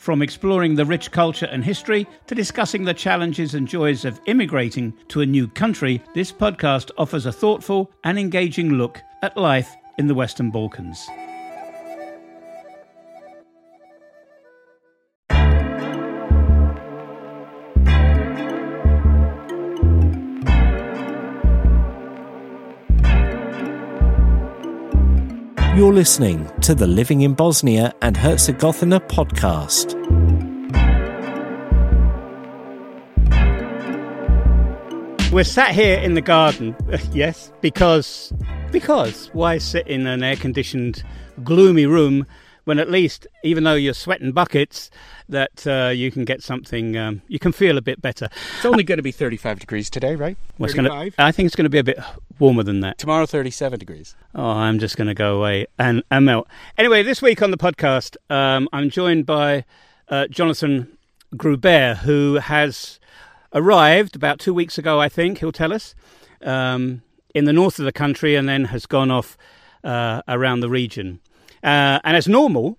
From exploring the rich culture and history to discussing the challenges and joys of immigrating to a new country, this podcast offers a thoughtful and engaging look at life in the Western Balkans. You're listening to the Living in Bosnia and Herzegovina podcast. We're sat here in the garden, yes, because because why sit in an air-conditioned, gloomy room when at least, even though you're sweating buckets, that uh, you can get something, um, you can feel a bit better. It's only going to be 35 degrees today, right? Well, it's gonna, I think it's going to be a bit warmer than that. Tomorrow, 37 degrees. Oh, I'm just going to go away and, and melt. Anyway, this week on the podcast, um, I'm joined by uh, Jonathan Groubert, who has arrived about two weeks ago, I think, he'll tell us, um, in the north of the country and then has gone off uh, around the region. Uh, and as normal,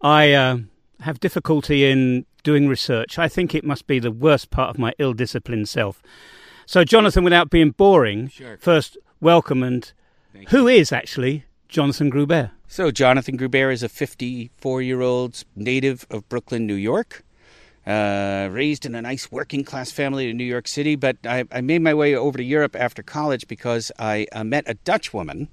I uh, have difficulty in doing research. I think it must be the worst part of my ill disciplined self. So, Jonathan, without being boring, Sure. first, welcome. And who is actually Jonathan Groubert? So, Jonathan Groubert is a 54 year old native of Brooklyn, New York. Uh, raised in a nice working class family in New York City, but I, I made my way over to Europe after college because I uh, met a Dutch woman.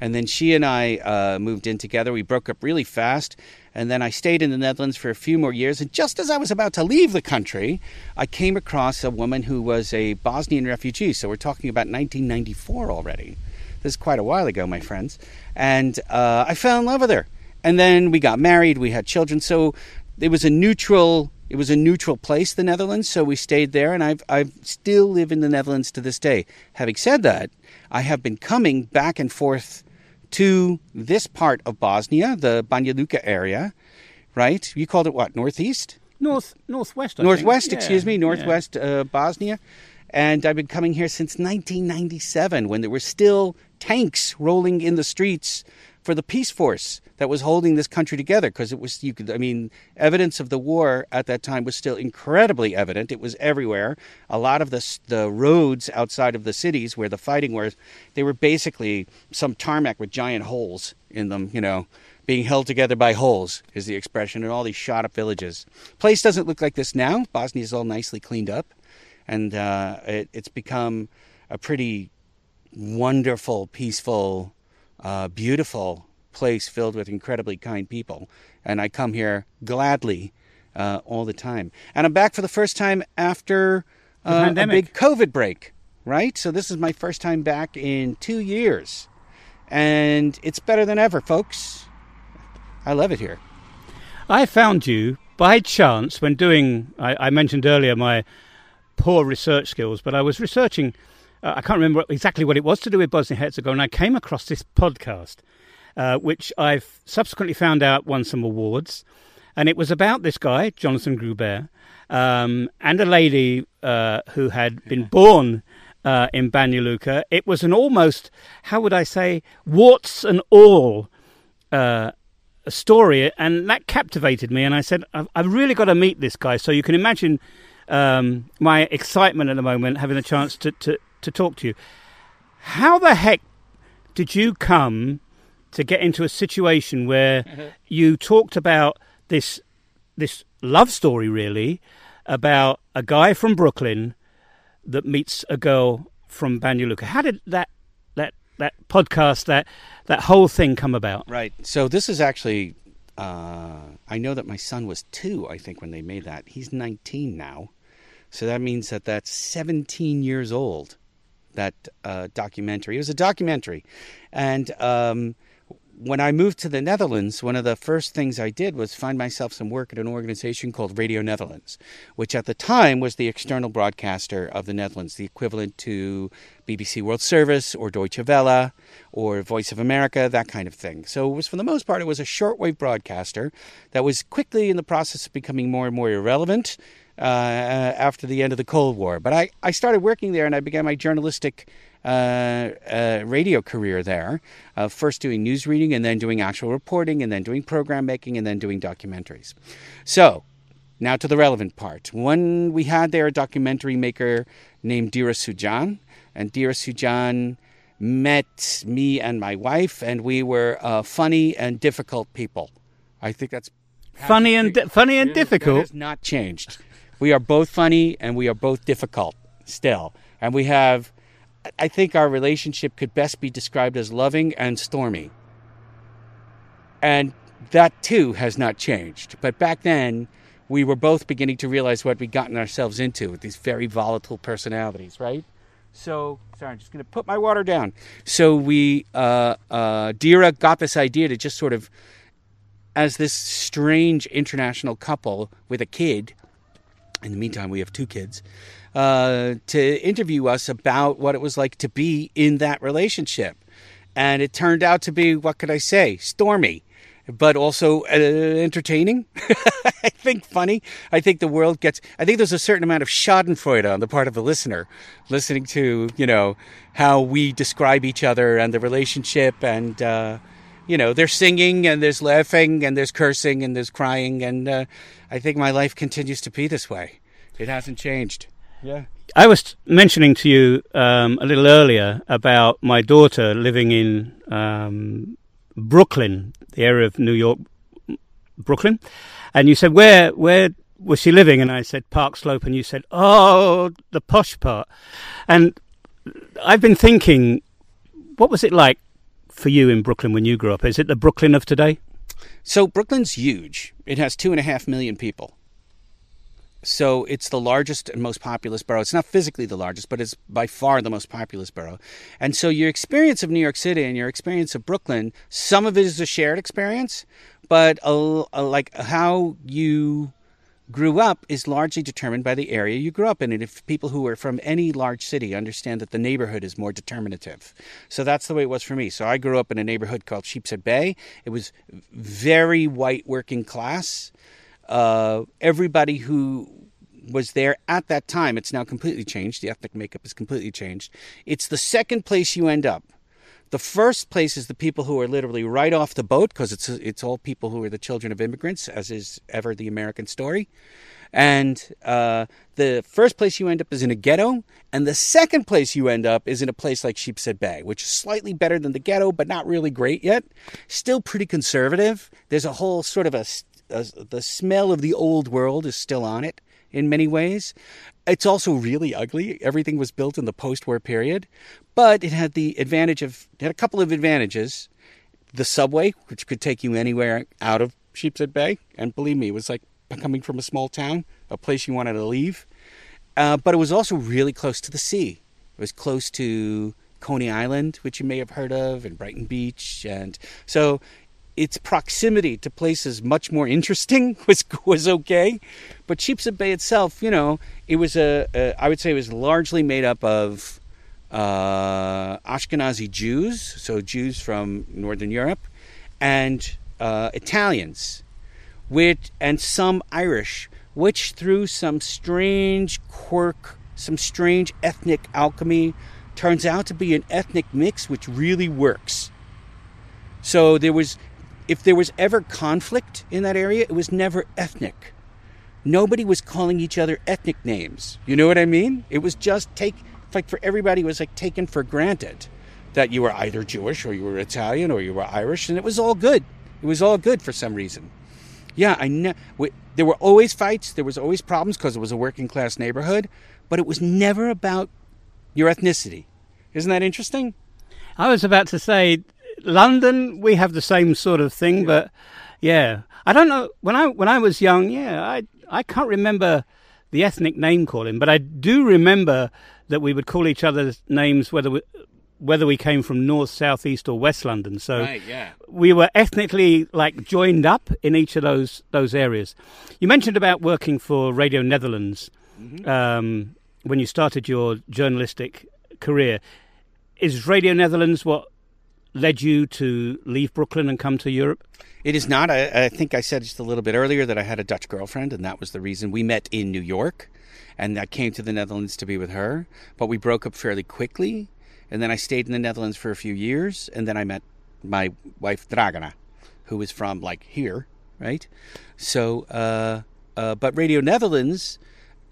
And then she and I uh, moved in together. We broke up really fast. And then I stayed in the Netherlands for a few more years. And just as I was about to leave the country, I came across a woman who was a Bosnian refugee. So we're talking about 1994 already. This is quite a while ago, my friends. And uh, I fell in love with her. And then we got married. We had children. So it was a neutral. It was a neutral place, the Netherlands. So we stayed there, and I've I still live in the Netherlands to this day. Having said that, I have been coming back and forth to this part of Bosnia, the Banja Luka area, right? You called it what? Northeast? North Northwest. I Northwest, think. Yeah, excuse me, yeah. Northwest uh, Bosnia. And I've been coming here since 1997 when there were still tanks rolling in the streets for the peace force that was holding this country together because it was you could I mean evidence of the war at that time was still incredibly evident. It was everywhere. A lot of the the roads outside of the cities where the fighting was they were basically some tarmac with giant holes in them you know being held together by holes is the expression in all these shot up villages. Place doesn't look like this now. Bosnia is all nicely cleaned up and uh, it, it's become a pretty wonderful, peaceful, uh, beautiful place filled with incredibly kind people. And I come here gladly uh, all the time. And I'm back for the first time after uh, a big COVID break, right? So this is my first time back in two years. And it's better than ever, folks. I love it here. I found you by chance when doing. I, I mentioned earlier my poor research skills, but I was researching. Uh, I can't remember exactly what it was to do with Bosnia Herzegovina. And I came across this podcast, uh, which I've subsequently found out won some awards, and it was about this guy Jonathan Groubert um, and a lady uh, who had been born. Uh, in Banja Luka, it was an almost, how would I say, warts and all uh, story, and that captivated me. And I said, I've, I've really got to meet this guy. So you can imagine um, my excitement at the moment, having the chance to, to, to talk to you. How the heck did you come to get into a situation where you talked about this this love story, really, about a guy from Brooklyn that meets a girl from Banja Luka? How did that that that podcast that that whole thing come about? Right. So this is actually, uh, I know that my son was two, I think, when they made that. He's 19 now. So that means that that's 17 years old, that uh, documentary. It was a documentary. And um, when I moved to the Netherlands, one of the first things I did was find myself some work at an organization called Radio Netherlands, which at the time was the external broadcaster of the Netherlands, the equivalent to BBC World Service or Deutsche Welle or Voice of America, that kind of thing. So it was, for the most part, it was a shortwave broadcaster that was quickly in the process of becoming more and more irrelevant uh, after the end of the Cold War. But I, I started working there and I began my journalistic uh, uh, radio career there, uh, first doing news reading and then doing actual reporting and then doing program making and then doing documentaries. So, now to the relevant part. One, we had there a documentary maker named Dheera Sujan, and Dheera Sujan met me and my wife, and we were uh, funny and difficult people. I think that's funny and di- funny and difficult. That has not changed. We are both funny and we are both difficult still, and we have I think our relationship could best be described as loving and stormy. And that too has not changed. But back then, we were both beginning to realize what we'd gotten ourselves into with these very volatile personalities, right? So, sorry, I'm just going to put my water down. So, we, uh, uh, Dheera got this idea to just sort of, as this strange international couple with a kid, in the meantime, we have two kids, uh, to interview us about what it was like to be in that relationship. And it turned out to be, what could I say, stormy, but also uh, entertaining. I think funny. I think the world gets, I think there's a certain amount of schadenfreude on the part of the listener, listening to, you know, how we describe each other and the relationship and, uh, you know, there's singing and there's laughing and there's cursing and there's crying. And uh, I think my life continues to be this way. It hasn't changed. Yeah. I was mentioning to you um, a little earlier about my daughter living in um, Brooklyn, the area of New York, Brooklyn, and you said where where was she living? And I said Park Slope, and you said oh the posh part, and I've been thinking, what was it like for you in Brooklyn when you grew up? Is it the Brooklyn of today? So Brooklyn's huge. It has two and a half million people. So it's the largest and most populous borough. It's not physically the largest, but it's by far the most populous borough. And so your experience of New York City and your experience of Brooklyn, some of it is a shared experience, but a, a, like how you grew up is largely determined by the area you grew up in. And if people who are from any large city understand that the neighborhood is more determinative. So that's the way it was for me. So I grew up in a neighborhood called Sheepshead Bay. It was very white working class. Uh, everybody who was there at that time. It's now completely changed. The ethnic makeup is completely changed. It's the second place you end up. The first place is the people who are literally right off the boat because it's it's all people who are the children of immigrants, as is ever the American story. And uh, the first place you end up is in a ghetto, and the second place you end up is in a place like Sheepshead Bay, which is slightly better than the ghetto, but not really great yet. Still pretty conservative. There's a whole sort of a, a the smell of the old world is still on it in many ways. It's also really ugly. Everything was built in the post war period, but it had the advantage of, had a couple of advantages. The subway, which could take you anywhere out of Sheepshead Bay, and believe me, it was like coming from a small town, a place you wanted to leave. Uh, but it was also really close to the sea. It was close to Coney Island, which you may have heard of, and Brighton Beach, and so its proximity to places much more interesting was was okay, but Sheepshead Bay itself, you know, it was a, a I would say it was largely made up of uh, Ashkenazi Jews, so Jews from Northern Europe, and uh, Italians, which and some Irish, which through some strange quirk, some strange ethnic alchemy, turns out to be an ethnic mix which really works. So there was if there was ever conflict in that area, it was never ethnic. Nobody was calling each other ethnic names. You know what I mean? It was just take like for everybody it was like taken for granted that you were either Jewish or you were Italian or you were Irish, and it was all good. It was all good for some reason. Yeah, I know. There were always fights. There was always problems because it was a working class neighborhood, but it was never about your ethnicity. Isn't that interesting? I was about to say London, we have the same sort of thing, yeah. but yeah, I don't know. When I when I was young, yeah, I I can't remember the ethnic name calling, but I do remember that we would call each other's names whether we, whether we came from north, south, east, or west London. So Right, yeah. we were ethnically like joined up in each of those those areas. You mentioned about working for Radio Netherlands um, when you started your journalistic career. Is Radio Netherlands what led you to leave Brooklyn and come to Europe? It is not. I, I think I said just a little bit earlier that I had a Dutch girlfriend, and that was the reason we met in New York, and I came to the Netherlands to be with her. But we broke up fairly quickly, and then I stayed in the Netherlands for a few years, and then I met my wife Dragana, who is from like here, right? So, uh, uh, but Radio Netherlands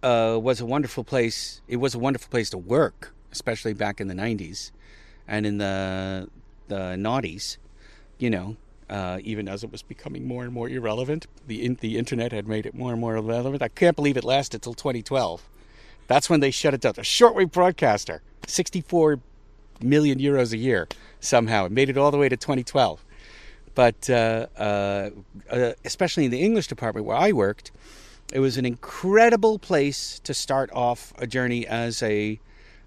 uh, was a wonderful place. It was a wonderful place to work, especially back in the '90s and in the the noughties. You know, uh, even as it was becoming more and more irrelevant, the in, the internet had made it more and more relevant. I can't believe it lasted till 2012. That's when they shut it down. A shortwave broadcaster, 64 million euros a year somehow. It made it all the way to 2012. But uh, uh, uh, especially in the English department where I worked, it was an incredible place to start off a journey as a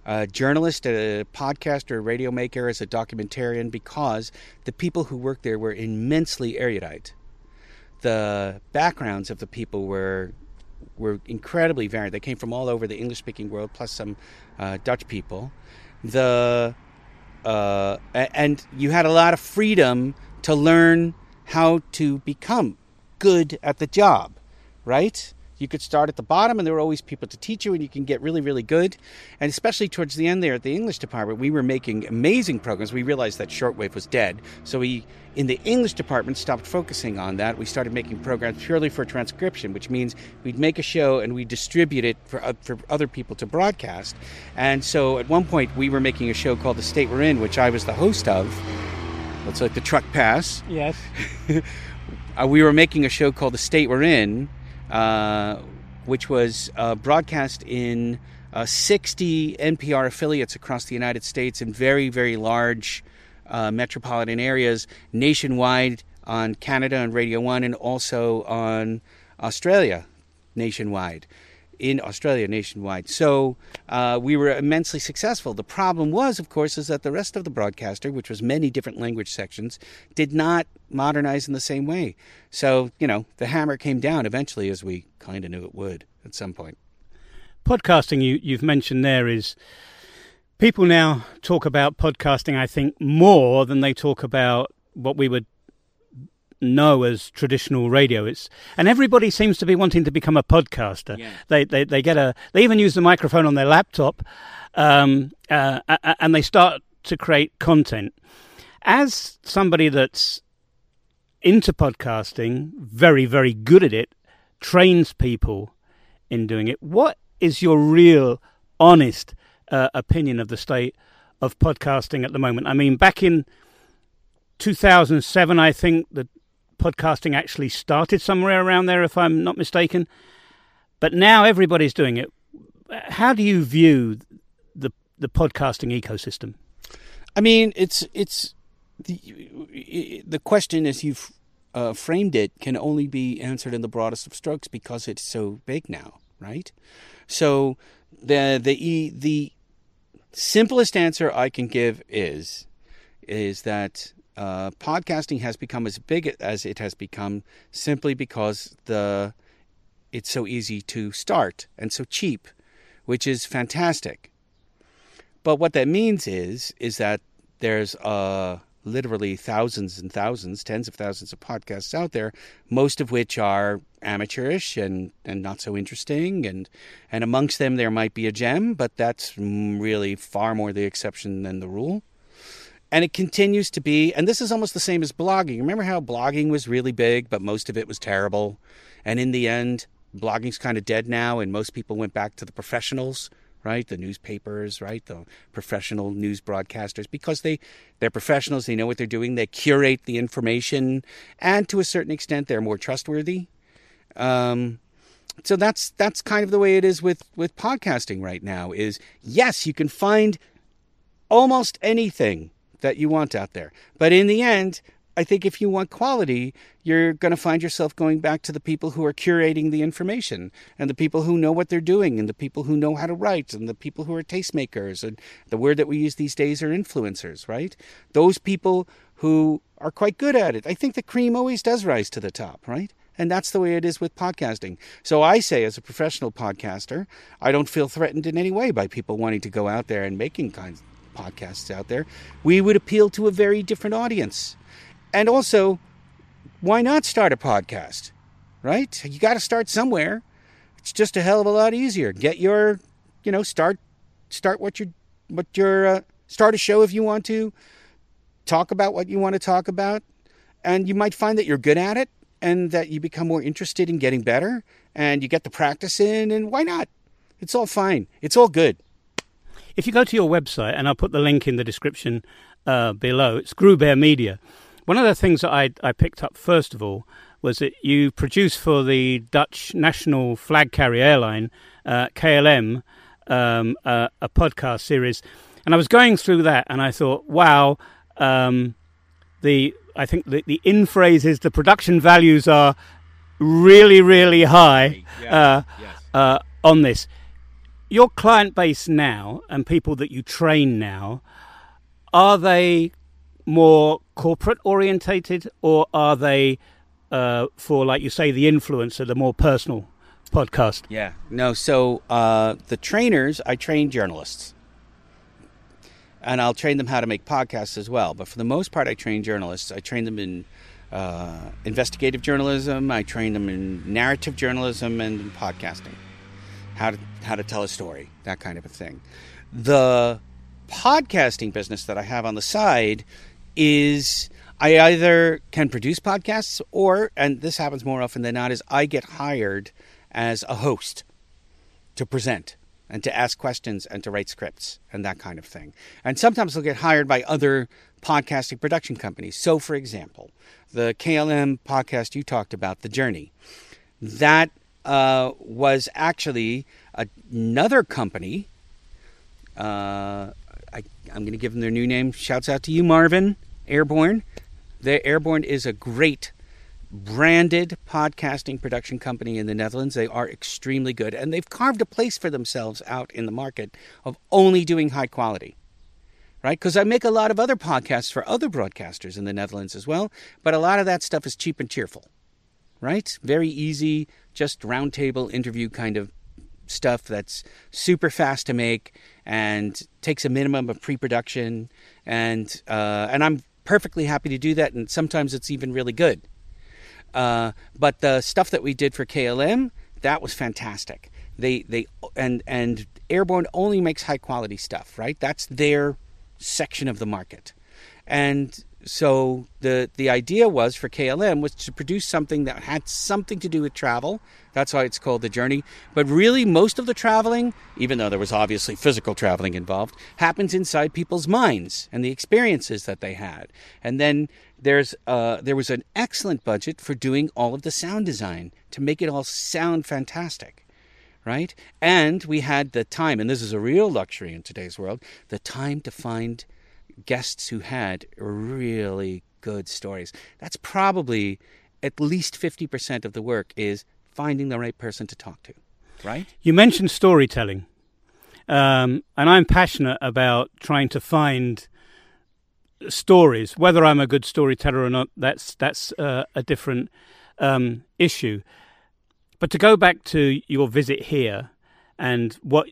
uh, journalist, a podcaster, a radio maker, as a documentarian, because the people who worked there were immensely erudite. The backgrounds of the people were were incredibly varied. They came from all over the English-speaking world, plus some uh, Dutch people. The uh, and you had a lot of freedom to learn how to become good at the job, right? You could start at the bottom, and there were always people to teach you, and you can get really, really good. And especially towards the end there at the English department, we were making amazing programs. We realized that shortwave was dead, so we, in the English department, stopped focusing on that. We started making programs purely for transcription, which means we'd make a show and we'd distribute it for uh, for other people to broadcast. And so at one point, we were making a show called The State We're In, which I was the host of. It's like the truck pass Yes. uh, we were making a show called The State We're In, uh, which was uh, broadcast in uh, 60 NPR affiliates across the United States in very, very large uh, metropolitan areas, nationwide on Canada and Radio 1, and also on Australia nationwide. In Australia nationwide. So uh, we were immensely successful. The problem was, of course, is that the rest of the broadcaster, which was many different language sections, did not modernize in the same way. So, you know, the hammer came down eventually, as we kind of knew it would at some point. podcasting you, you've mentioned there is people now talk about podcasting, I think, more than they talk about what we would know as traditional radio. It's and everybody seems to be wanting to become a podcaster. Yeah. They, they they get a they even use the microphone on their laptop, um, uh, and they start to create content. As somebody that's into podcasting, very very good at it, trains people in doing it. What is your real, honest uh, opinion of the state of podcasting at the moment? I mean, back in 2007, I think that podcasting actually started somewhere around there, if I'm not mistaken. But now everybody's doing it. How do you view the the podcasting ecosystem? I mean, it's it's the the question as you've uh, framed it can only be answered in the broadest of strokes because it's so big now, right? So the the the simplest answer I can give is is that uh, podcasting has become as big as it has become simply because the it's so easy to start and so cheap, which is fantastic. But what that means is is that there's uh, literally thousands and thousands, tens of thousands of podcasts out there, most of which are amateurish and, and not so interesting, and and amongst them there might be a gem, but that's mm, really far more the exception than the rule. And it continues to be, and this is almost the same as blogging. Remember how blogging was really big, but most of it was terrible, and in the end, blogging's kind of dead now, and most people went back to the professionals right? The newspapers, right? The professional news broadcasters, because they they're professionals. They know what they're doing. They curate the information, and to a certain extent, they're more trustworthy. Um, so that's that's kind of the way it is with with podcasting right now. Is yes, you can find almost anything that you want out there, but in the end. I think if you want quality, you're going to find yourself going back to the people who are curating the information and the people who know what they're doing and the people who know how to write and the people who are tastemakers. And the word that we use these days are influencers, right? Those people who are quite good at it. I think the cream always does rise to the top, right? And that's the way it is with podcasting. So I say, as a professional podcaster, I don't feel threatened in any way by people wanting to go out there and making kinds podcasts out there. We would appeal to a very different audience. And also, why not start a podcast? Right? You got to start somewhere. It's just a hell of a lot easier. Get your, you know, start start what your what your uh, start a show if you want to. Talk about what you want to talk about, and you might find that you're good at it and that you become more interested in getting better and you get the practice in and why not? It's all fine. It's all good. If you go to your website, and I'll put the link in the description uh, below, it's Grewbear Media. One of the things that I, I picked up first of all was that you produce for the Dutch national flag carrier airline, uh, KLM, um, uh, a podcast series. And I was going through that and I thought, wow, um, the I think the, the in phrases, the production values are really, really high uh, yes. uh, on this. Your client base now and people that you train now, are they more corporate orientated or are they uh, for, like you say, the influencer, the more personal podcast? Yeah, no. So uh, the trainers, I train journalists and I'll train them how to make podcasts as well. But for the most part, I train journalists. I train them in uh, investigative journalism. I train them in narrative journalism and in podcasting, how to how to tell a story, that kind of a thing. The podcasting business that I have on the side is I either can produce podcasts or, and this happens more often than not, is I get hired as a host to present and to ask questions and to write scripts and that kind of thing. And sometimes they'll get hired by other podcasting production companies. So, for example, the KLM podcast you talked about, The Journey, that uh, was actually another company. Uh, I, am going to give them their new name. Shouts out to you, Marvin Airborne. The Airborne is a great branded podcasting production company in the Netherlands. They are extremely good and they've carved a place for themselves out in the market of only doing high quality. Right? Because I make a lot of other podcasts for other broadcasters in the Netherlands as well, but a lot of that stuff is cheap and cheerful. Right? Very easy, just roundtable interview kind of stuff that's super fast to make and takes a minimum of pre-production and uh, and I'm perfectly happy to do that and sometimes it's even really good uh, but the stuff that we did for KLM, that was fantastic. They they and and Airborne only makes high quality stuff, right? That's their section of the market. And so the the idea was for KLM was to produce something that had something to do with travel. That's why it's called the journey. But really, most of the traveling, even though there was obviously physical traveling involved, happens inside people's minds and the experiences that they had. And then there's uh, there was an excellent budget for doing all of the sound design to make it all sound fantastic right? And we had the time, and this is a real luxury in today's world, the time to find guests who had really good stories. That's probably at least 50% of the work is finding the right person to talk to, right? You mentioned storytelling. Um, and I'm passionate about trying to find stories. Whether I'm a good storyteller or not, that's that's uh, a different um, issue. But to go back to your visit here and what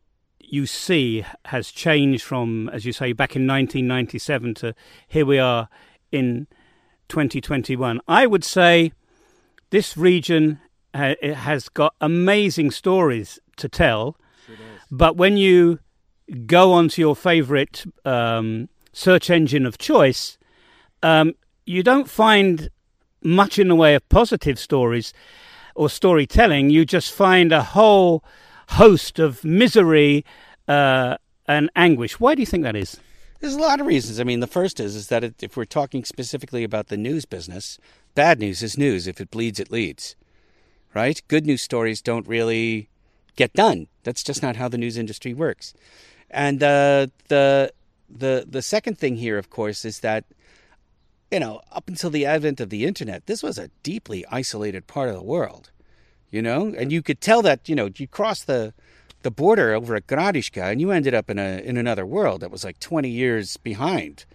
you see has changed from, as you say, back in 1997 to here we are in 2021. I would say this region ha- has got amazing stories to tell, sure but when you go onto your favorite um, search engine of choice, um, you don't find much in the way of positive stories or storytelling. You just find a whole host of misery uh, and anguish. Why do you think that is? There's a lot of reasons. I mean, the first is is that it, if we're talking specifically about the news business, bad news is news. If it bleeds, it leads. Right? Good news stories don't really get done. That's just not how the news industry works. And uh, the the the second thing here, of course, is that you know, up until the advent of the internet, this was a deeply isolated part of the world, you know, and you could tell that, you know, you cross the the border over at Gradiška and you ended up in a in another world that was like 20 years behind,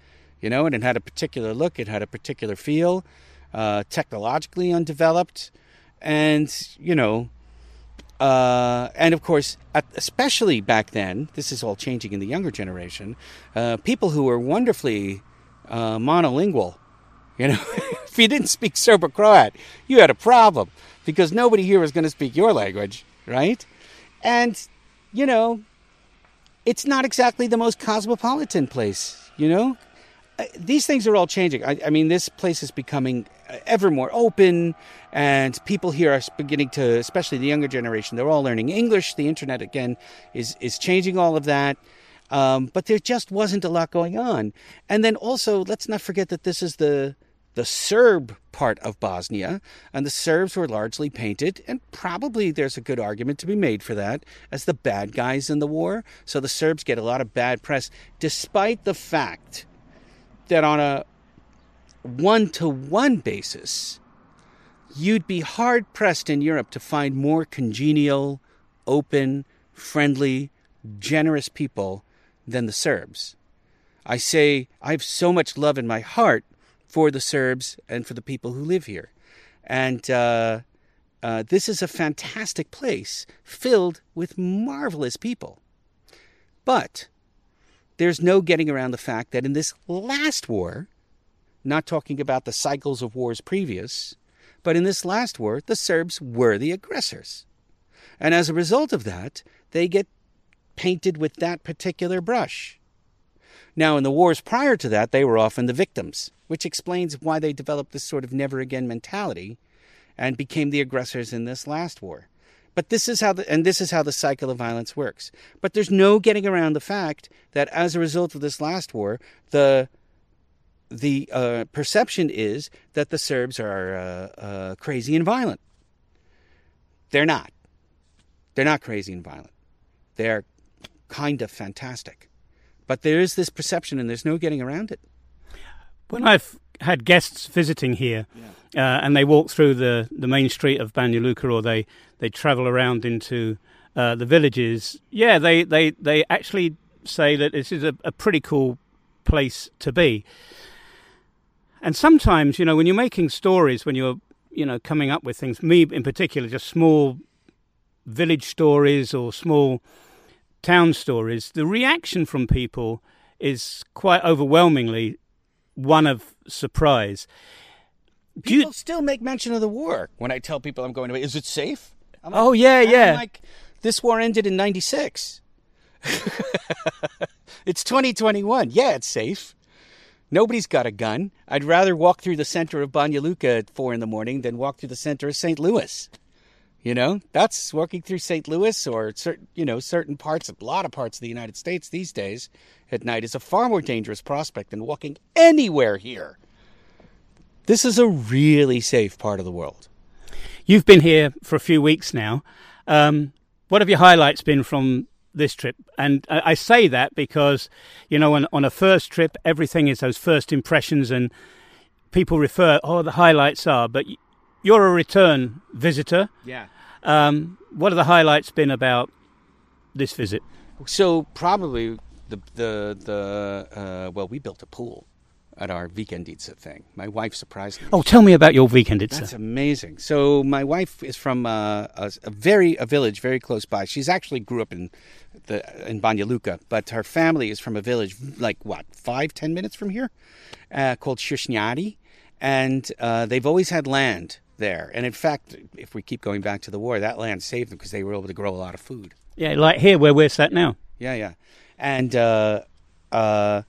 you know, and it had a particular look, it had a particular feel, uh, technologically undeveloped, and you know, uh, and of course, especially back then, this is all changing in the younger generation. Uh, people who were wonderfully uh, monolingual, you know, if you didn't speak Serbo-Croat, you had a problem because nobody here was going to speak your language, right? And you know, it's not exactly the most cosmopolitan place, you know? Uh, these things are all changing. I, I, mean, this place is becoming uh, ever more open, and people here are beginning to, especially the younger generation, they're all learning English. The internet, again, is, is changing all of that. Um, but there just wasn't a lot going on. And then also, let's not forget that this is the the Serb part of Bosnia, and the Serbs were largely painted, and probably there's a good argument to be made for that, as the bad guys in the war. So the Serbs get a lot of bad press, despite the fact that on a one to one basis, you'd be hard pressed in Europe to find more congenial, open, friendly, generous people than the Serbs. I say I have so much love in my heart for the Serbs and for the people who live here. And uh, uh, this is a fantastic place filled with marvelous people. But there's no getting around the fact that in this last war, not talking about the cycles of wars previous, but in this last war, the Serbs were the aggressors. And as a result of that, they get painted with that particular brush. Now, in the wars prior to that, they were often the victims, which explains why they developed this sort of never again mentality and became the aggressors in this last war. But this is how the, and this is how the cycle of violence works. But there's no getting around the fact that as a result of this last war, the the uh, perception is that the Serbs are uh, uh, crazy and violent. They're not. They're not crazy and violent. They're kind of fantastic. But there is this perception, and there's no getting around it. When I've had guests visiting here, yeah. uh, and they walk through the, the main street of Banja Luka, or they, they travel around into uh, the villages, yeah, they, they, they actually say that this is a, a pretty cool place to be. And sometimes, you know, when you're making stories, when you're, you know, coming up with things, me in particular, just small village stories or small town stories, the reaction from people is quite overwhelmingly one of surprise. Do people you... still make mention of the war when I tell people I'm going to. Is it safe? Like, oh yeah, yeah. I'm like this war ended in '96. it's 2021. Yeah, it's safe. Nobody's got a gun. I'd rather walk through the center of Banja Luka at four in the morning than walk through the center of St. Louis. You know, that's walking through St. Louis or certain, you know, certain parts, a lot of parts of the United States these days at night is a far more dangerous prospect than walking anywhere here. This is a really safe part of the world. You've been here for a few weeks now. Um, what have your highlights been from this trip? And I, say that because, you know, on, on a first trip, everything is those first impressions, and people refer, oh, the highlights are, but you're a return visitor. Yeah. Um, what are the highlights been about this visit? So probably the the the uh, well, we built a pool at our Vikendica thing. My wife surprised me. Oh, tell me about your Vikendica. That's amazing. So my wife is from uh, a, a, very a village very close by. She's actually grew up in the in Banja Luka, but her family is from a village like what five ten minutes from here, uh, called Shushnjari, and uh, they've always had land there. And in fact, if we keep going back to the war, that land saved them because they were able to grow a lot of food. Yeah, like here where we're sat now. Yeah, yeah. And uh, uh,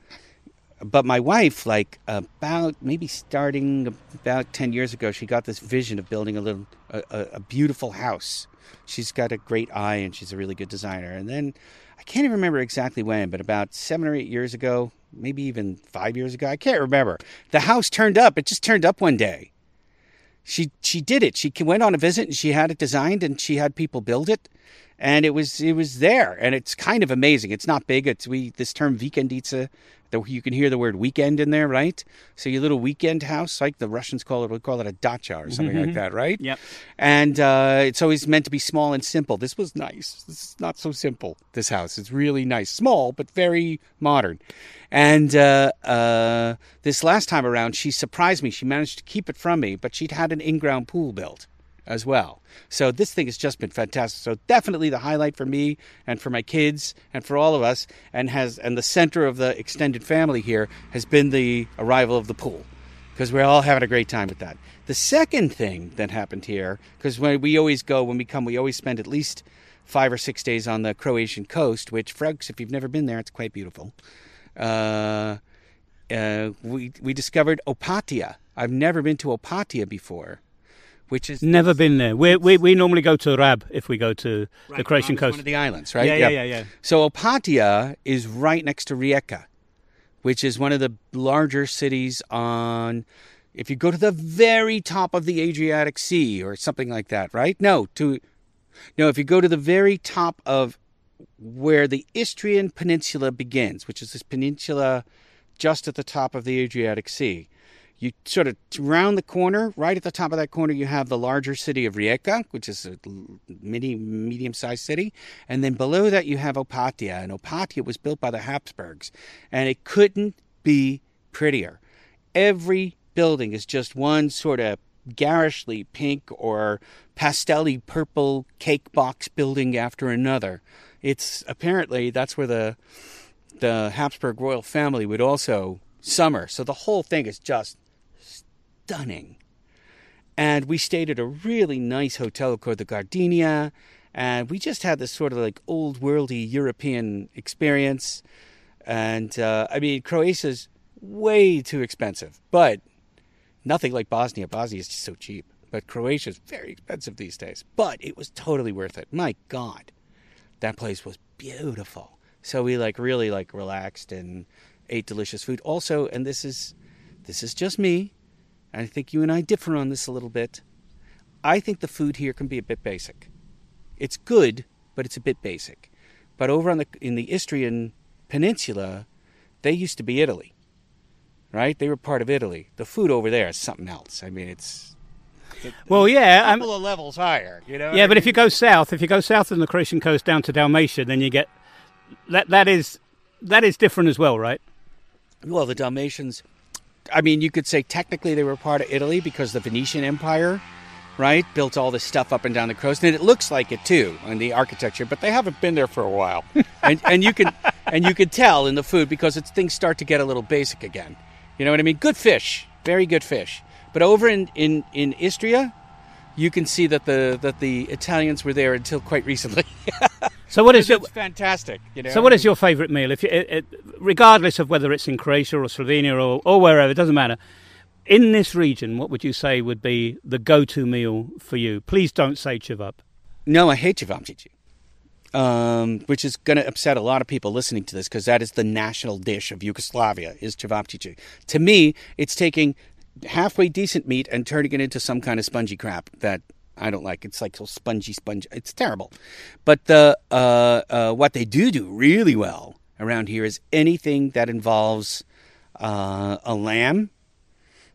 but my wife, like about maybe starting about ten years ago, she got this vision of building a little a, a beautiful house. She's got a great eye and she's a really good designer. And then I can't even remember exactly when, but about seven or eight years ago, maybe even five years ago, I can't remember. The house turned up. It just turned up one day she she did it. She went on a visit and she had it designed and she had people build it. and it was it was there, and it's kind of amazing. It's not big. It's we this term vikendica. The, you can hear the word weekend in there, right? So your little weekend house, like the Russians call it, we call it a dacha or something like that, right? Yep. And uh, it's always meant to be small and simple. This was nice. This is not so simple. This house, it's really nice, small but very modern. And uh, uh, this last time around, she surprised me. She managed to keep it from me, but she'd had an in-ground pool built as well. So this thing has just been fantastic. So definitely the highlight for me and for my kids and for all of us and has and the center of the extended family here has been the arrival of the pool because we're all having a great time with that. The second thing that happened here because when we always go when we come we always spend at least 5 or 6 days on the Croatian coast which folks if you've never been there it's quite beautiful. Uh, uh, we we discovered Opatija. I've never been to Opatija before which is Never been there. We we we normally go to Rab if we go to the Croatian coast, One of the islands, right? Yeah, yeah, yeah, yeah. So Opatija is right next to Rijeka, which is one of the larger cities on. If you go to the very top of the Adriatic Sea or something like that, right? No, to no. If you go to the very top of where the Istrian Peninsula begins, which is this peninsula just at the top of the Adriatic Sea, you sort of round the corner. Right at the top of that corner, you have the larger city of Rijeka, which is a mini, medium-sized city, and then below that you have Opatija. And Opatija was built by the Habsburgs, and it couldn't be prettier. Every building is just one sort of garishly pink or pastelly purple cake box building after another. It's apparently that's where the the Habsburg royal family would also summer. So the whole thing is just stunning. And we stayed at a really nice hotel called the Gardenia, and we just had this sort of like old worldy European experience. And uh, I mean, Croatia's way too expensive, but nothing like Bosnia. Bosnia is just so cheap, but Croatia's very expensive these days. But it was totally worth it. My God, that place was beautiful. So we like really like relaxed and ate delicious food. Also, and this is this is just me. I think you and I differ on this a little bit. I think the food here can be a bit basic. It's good, but it's a bit basic. But over on the in the Istrian Peninsula, they used to be Italy. Right? They were part of Italy. The food over there is something else. I mean, it's Well, yeah, a couple of levels higher, you know? yeah, but if you go south, if you go south on the Croatian coast down to Dalmatia, then you get that. That is that is different as well, right? Well, the Dalmatians, I mean, you could say technically they were part of Italy because the Venetian Empire, right, built all this stuff up and down the coast, and it looks like it too in the architecture. But they haven't been there for a while, and and you can and you can tell in the food because it's things start to get a little basic again. You know what I mean? Good fish, very good fish. But over in in in Istria, you can see that the that the Italians were there until quite recently. So what is your it's fantastic, you know. so what is your favourite meal? If you, it, it, regardless of whether it's in Croatia or Slovenia or, or wherever, it doesn't matter. In this region, what would you say would be the go-to meal for you? Please don't say chivap. No, I hate cevapcici. Um, which is going to upset a lot of people listening to this because that is the national dish of Yugoslavia is cevapcici. To me, it's taking halfway decent meat and turning it into some kind of spongy crap that I don't like. It's like so spongy, spongy. It's terrible. But the uh, uh, what they do do really well around here is anything that involves uh, a lamb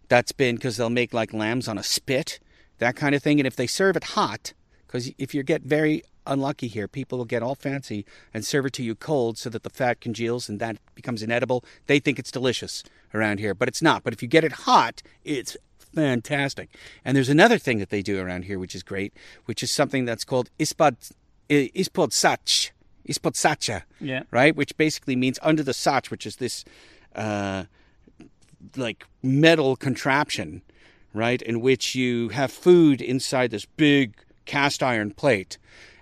that's been because they'll make like lambs on a spit, that kind of thing. And if they serve it hot, because if you get very unlucky here, people will get all fancy and serve it to you cold so that the fat congeals and that becomes inedible. They think it's delicious around here, but it's not. But if you get it hot, it's fantastic. And there's another thing that they do around here, which is great, which is something that's called ispod ispod sach, ispod sacha, Yeah. right? Which basically means under the sach, which is this uh, like metal contraption, right, in which you have food inside this big cast iron plate.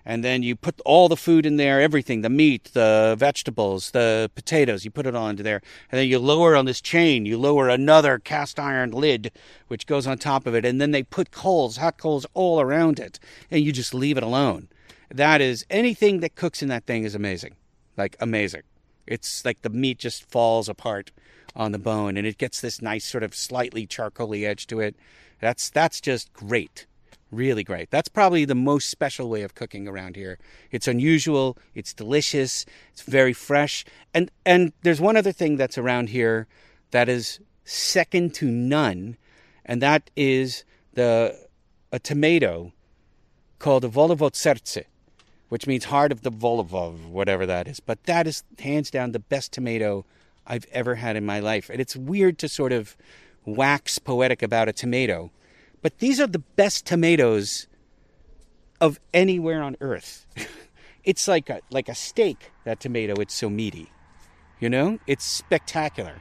And then you put all the food in there, everything, the meat, the vegetables, the potatoes, you put it all into there. And then you lower on this chain, you lower another cast iron lid, which goes on top of it. And then they put coals, hot coals, all around it. And you just leave it alone. That is, anything that cooks in that thing is amazing. Like, amazing. It's like the meat just falls apart on the bone and it gets this nice sort of slightly charcoaly edge to it. That's that's just great. Really great. That's probably the most special way of cooking around here. It's unusual, it's delicious, it's very fresh. And and there's one other thing that's around here that is second to none, and that is the a tomato called a Volovod which means heart of the Volovov, whatever that is. But that is hands down the best tomato I've ever had in my life. And it's weird to sort of wax poetic about a tomato, but these are the best tomatoes of anywhere on earth. it's like a like a steak, that tomato, it's so meaty. You know? It's spectacular.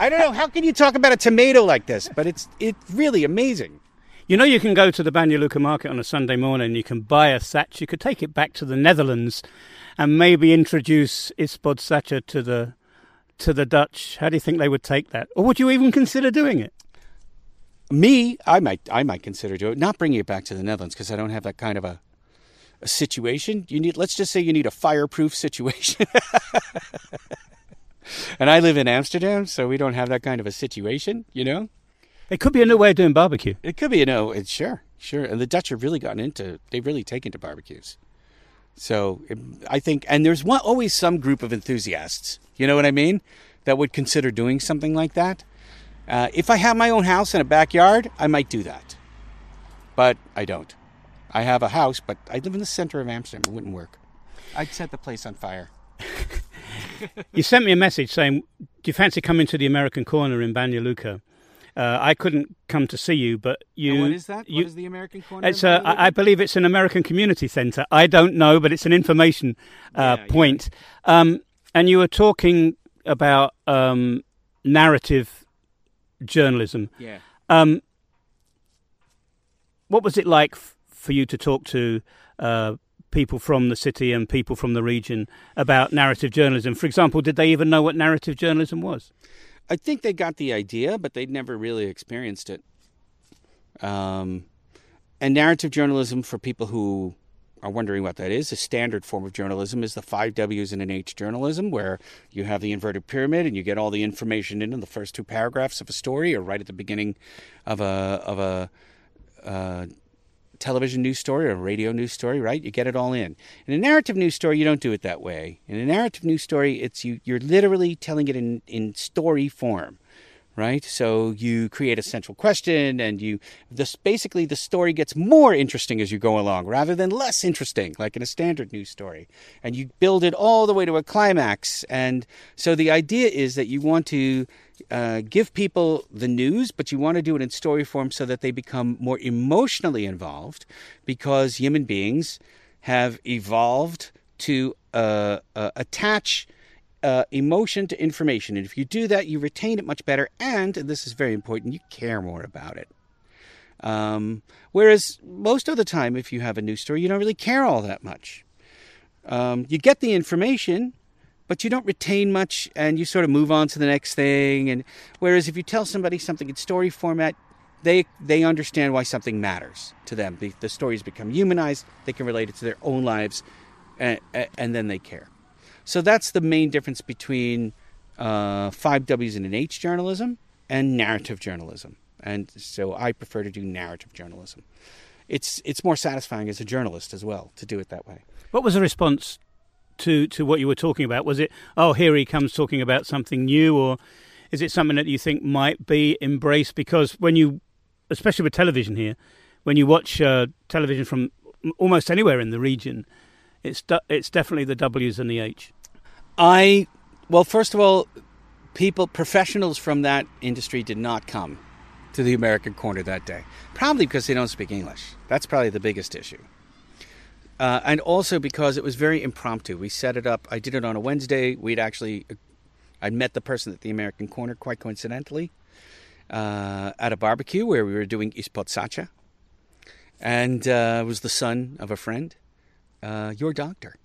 I don't know, how can you talk about a tomato like this? But it's it's really amazing. You know, you can go to the Banja market on a Sunday morning, you can buy a satch, you could take it back to the Netherlands and maybe introduce Ispod Sacha to the to the Dutch. How do you think they would take that? Or would you even consider doing it? Me, I might I might consider doing it. Not bringing it back to the Netherlands because I don't have that kind of a, a situation. You need let's just say you need a fireproof situation. and I live in Amsterdam, so we don't have that kind of a situation, you know? It could be a new way of doing barbecue. It could be, you know, it's sure, sure. And the Dutch have really gotten into, they've really taken to barbecues. So it, I think, and there's one, always some group of enthusiasts, you know what I mean, that would consider doing something like that. Uh, if I have my own house and a backyard, I might do that. But I don't. I have a house, but I live in the center of Amsterdam. It wouldn't work. I'd set the place on fire. you sent me a message saying, "Do you fancy coming to the American Corner in Banja Luka?" Uh, I couldn't come to see you, but you. And what is that? You, what is the American Corner? It's a, I, I believe it's an American community centre. I don't know, but it's an information uh, Yeah, point. Um, and you were talking about um, narrative journalism. Yeah. Um, what was it like f- for you to talk to uh, people from the city and people from the region about narrative journalism? For example, did they even know what narrative journalism was? I think they got the idea, but they'd never really experienced it. Um, and narrative journalism, for people who are wondering what that is, a standard form of journalism is the five W's in an H journalism, where you have the inverted pyramid and you get all the information in, in the first two paragraphs of a story or right at the beginning of a of a uh, television news story or radio news story, right? You get it all in. In a narrative news story, you don't do it that way. In a narrative news story, it's you you're literally telling it in, in story form. Right? So you create a central question and you this basically the story gets more interesting as you go along rather than less interesting, like in a standard news story. And you build it all the way to a climax. And so the idea is that you want to uh, give people the news, but you want to do it in story form so that they become more emotionally involved because human beings have evolved to uh, uh, attach uh, emotion to information. And if you do that, you retain it much better. And, and this is very important, you care more about it. Um, whereas most of the time, if you have a news story, you don't really care all that much. Um, you get the information, but you don't retain much and you sort of move on to the next thing and whereas if you tell somebody something in story format they they understand why something matters to them the, the stories become humanized they can relate it to their own lives and, and then they care so that's the main difference between uh, five w's and an h journalism and narrative journalism and so i prefer to do narrative journalism it's it's more satisfying as a journalist as well to do it that way What was the response to to what you were talking about? Was it, oh, here he comes talking about something new, or is it something that you think might be embraced? Because when you, especially with television here, when you watch uh, television from almost anywhere in the region, it's it's definitely the W's and the H. I well, first of all, people professionals from that industry did not come to the American corner that day. Probably because they don't speak English. That's probably the biggest issue. Uh, and also because it was very impromptu. We set it up. I did it on a Wednesday. We'd actually, I'd met the person at the American Corner quite coincidentally uh, at a barbecue where we were doing ispod sača, and uh, was the son of a friend, uh, your doctor,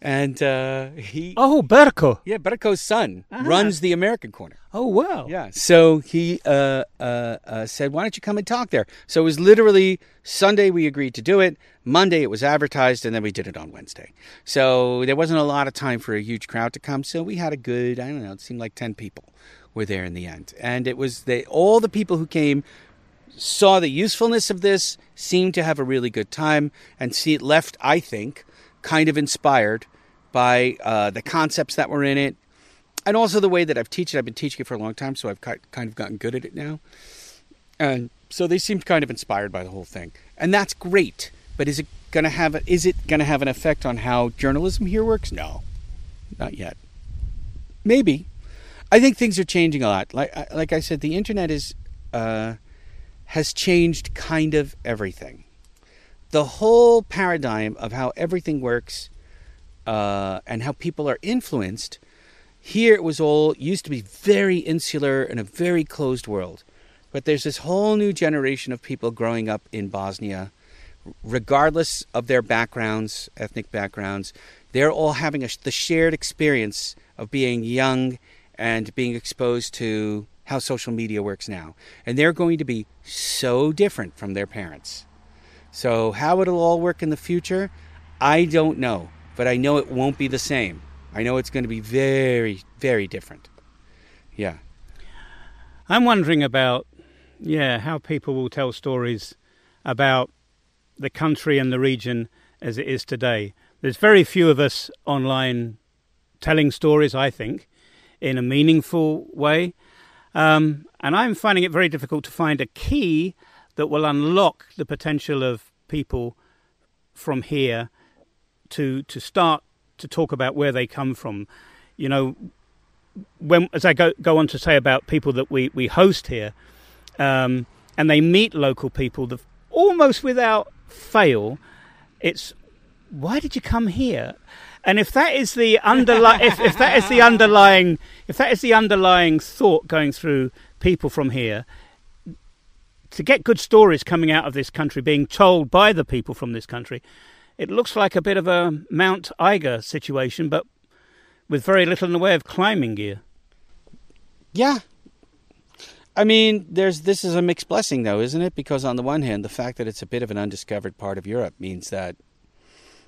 and uh, he. Oh, Berko. Yeah, Berko's son runs the American Corner. Oh, wow. Yeah. So he uh, uh, uh, said, "Why don't you come and talk there?" So it was literally Sunday we agreed to do it. Monday it was advertised, and then we did it on Wednesday. So there wasn't a lot of time for a huge crowd to come. So we had a good, I don't know, it seemed like ten people were there in the end, and it was they all the people who came saw the usefulness of this, seemed to have a really good time, and see it left, I think, kind of inspired by uh, the concepts that were in it, and also the way that I've teach it. I've been teaching it for a long time, so I've kind of gotten good at it now. And so they seemed kind of inspired by the whole thing, and that's great. But is it going to have a, is it going to have an effect on how journalism here works? No, not yet. Maybe. I think things are changing a lot. Like like I said, the internet is uh, has changed kind of everything. The whole paradigm of how everything works uh, and how people are influenced. Here it was all used to be very insular and a very closed world. But there's this whole new generation of people growing up in Bosnia, regardless of their backgrounds, ethnic backgrounds. They're all having a, the shared experience of being young and being exposed to how social media works now. And they're going to be so different from their parents. So, how it'll all work in the future, I don't know. But I know it won't be the same. I know it's going to be very, very different. Yeah. I'm wondering about, yeah, how people will tell stories about the country and the region as it is today. There's very few of us online telling stories, I think, in a meaningful way. Um, and I'm finding it very difficult to find a key that will unlock the potential of people from here to to start to talk about where they come from. You know, when as I go go on to say about people that we we host here, um, and they meet local people, the, almost without fail, it's why did you come here? And if that is the underlying, if, if that is the underlying, if that is the underlying thought going through people from here, to get good stories coming out of this country, being told by the people from this country, it looks like a bit of a Mount Eiger situation, but with very little in the way of climbing gear. Yeah. I mean, there's this is a mixed blessing, though, isn't it? Because on the one hand, the fact that it's a bit of an undiscovered part of Europe means that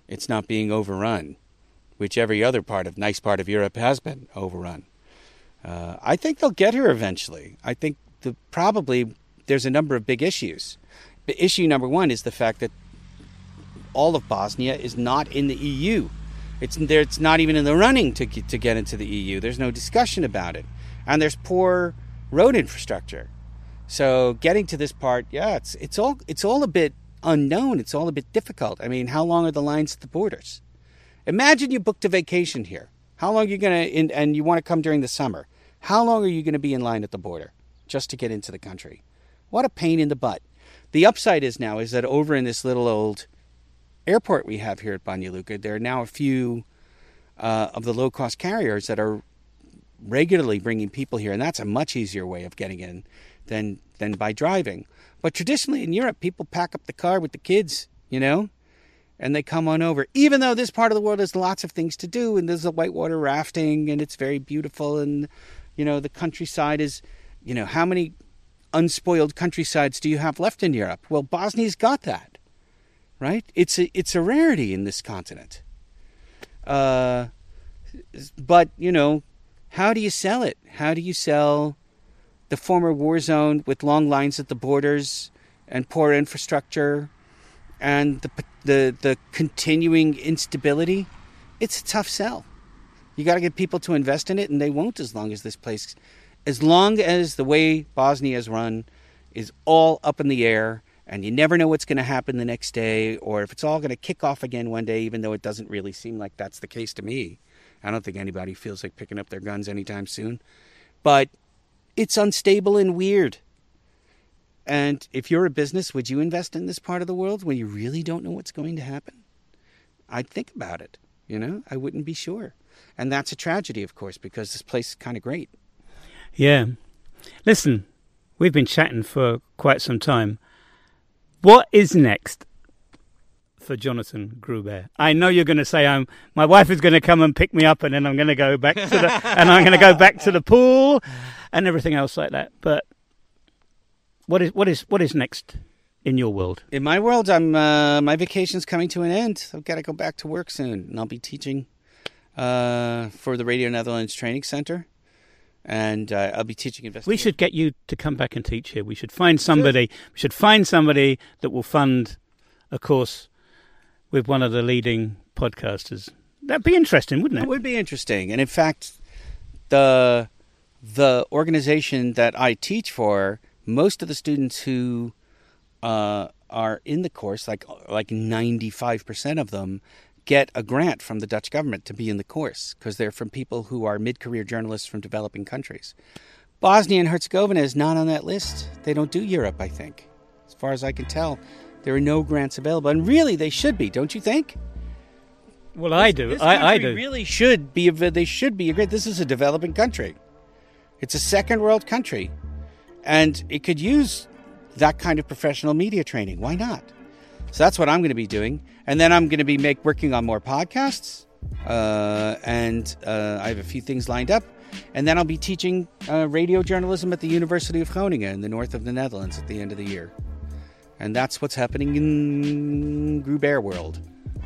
it's not being overrun which every other part of nice part of Europe has been overrun. Uh, I think they'll get here eventually. I think the, probably there's a number of big issues. But issue number one is the fact that all of Bosnia is not in the EU. It's there. It's not even in the running to get, to get into the EU. There's no discussion about it, and there's poor road infrastructure. So getting to this part, yeah, it's it's all it's all a bit unknown. It's all a bit difficult. I mean, how long are the lines at the borders? Imagine you booked a vacation here. How long are you going to, and you want to come during the summer? How long are you going to be in line at the border just to get into the country? What a pain in the butt. The upside is now is that over in this little old airport we have here at Banja Luka, there are now a few uh, of the low cost carriers that are regularly bringing people here, and that's a much easier way of getting in than than by driving. But traditionally in Europe, people pack up the car with the kids, you know, and they come on over. Even though this part of the world has lots of things to do, and there's a whitewater rafting, and it's very beautiful, and you know the countryside is, you know, how many unspoiled countrysides do you have left in Europe? Well, Bosnia's got that, right? It's a it's a rarity in this continent. Uh, but you know, how do you sell it? How do you sell the former war zone with long lines at the borders and poor infrastructure? and the the the continuing instability, it's a tough sell. You got to get people to invest in it, and they won't as long as this place, as long as the way Bosnia is run, is all up in the air, and you never know what's going to happen the next day, or if it's all going to kick off again one day, even though it doesn't really seem like that's the case to me. I don't think anybody feels like picking up their guns anytime soon, but it's unstable and weird. And if you're a business, would you invest in this part of the world when you really don't know what's going to happen? I'd think about it. You know, I wouldn't be sure. And that's a tragedy, of course, because this place is kind of great. Yeah. Listen, we've been chatting for quite some time. What is next for Jonathan Groubert? I know you're going to say I'm. My wife is going to come and pick me up, and then I'm going to go back to the and I'm going to go back to the pool and everything else like that. But what is what is what is next in your world? In my world, I'm uh, my vacation's coming to an end. I've got to go back to work soon, and I'll be teaching uh, for the Radio Netherlands Training Center. And uh, I'll be teaching investigation. We should get you to come back and teach here. We should find somebody. We should find somebody that will fund a course with one of the leading podcasters. That'd be interesting, wouldn't It it? would be interesting, and in fact, the the organization that I teach for, most of the students who uh, are in the course, like like ninety five percent of them, get a grant from the Dutch government to be in the course because they're from people who are mid career journalists from developing countries. Bosnia and Herzegovina is not on that list. They don't do Europe, I think. As far as I can tell, there are no grants available, and really they should be, don't you think? Well, I do. This I, I do. Really should be. A, they should be a great. This is a developing country. It's a second world country, and it could use that kind of professional media training. Why not? So that's what I'm going to be doing, and then I'm going to be make working on more podcasts, uh, and uh, I have a few things lined up, and then I'll be teaching uh, radio journalism at the University of Groningen in the north of the Netherlands at the end of the year, and that's what's happening in Groubert world.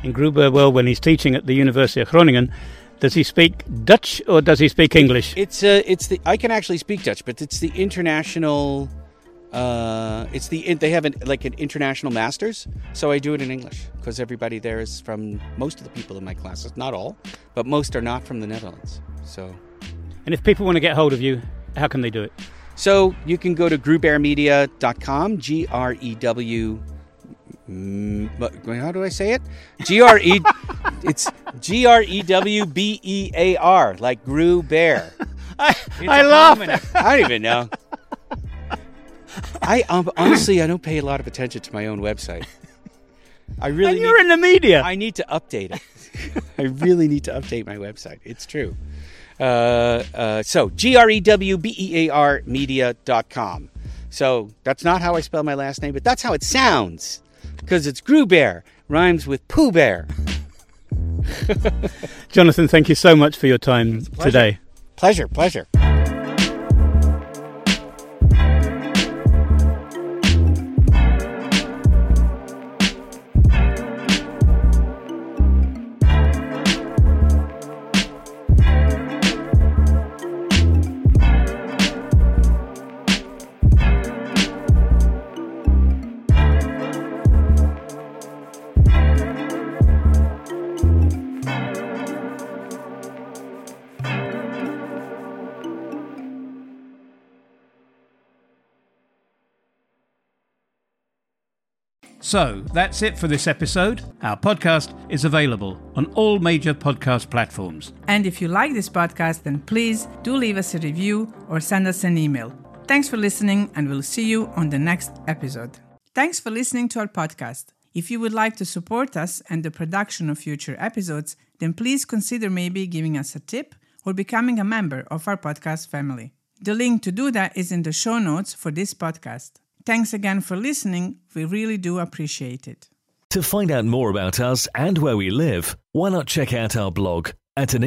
In Groubert, world, when he's teaching at the University of Groningen, does he speak Dutch or does he speak English? It's uh, it's the I can actually speak Dutch, but it's the international. Uh, it's the they have an, like an international masters, so I do it in English because everybody there is from most of the people in my classes, not all, but most are not from the Netherlands. So, And if people want to get hold of you, how can they do it? so you can go to grewbearmedia.com, G R E W. mm, How do I say it? G R E. It's G R E W B E A R, like Gru Bear. I, It's I laugh. I don't even know. I um, honestly, I don't pay a lot of attention to my own website. I really And you're need, in the media. I need to update it. I really need to update my website. It's true. Uh, uh, so G R E W B E A R media.com. So that's not how I spell my last name, but that's how it sounds. Because it's Groubert, rhymes with Pooh Bear. Jonathan, thank you so much for your time pleasure. today. Pleasure, pleasure. So that's it for this episode. Our podcast is available on all major podcast platforms. And if you like this podcast, then please do leave us a review or send us an email. Thanks for listening, and we'll see you on the next episode. Thanks for listening to our podcast. If you would like to support us and the production of future episodes, then please consider maybe giving us a tip or becoming a member of our podcast family. The link to do that is in the show notes for this podcast. Thanks again for listening. We really do appreciate it. To find out more about us and where we live, why not check out our blog at an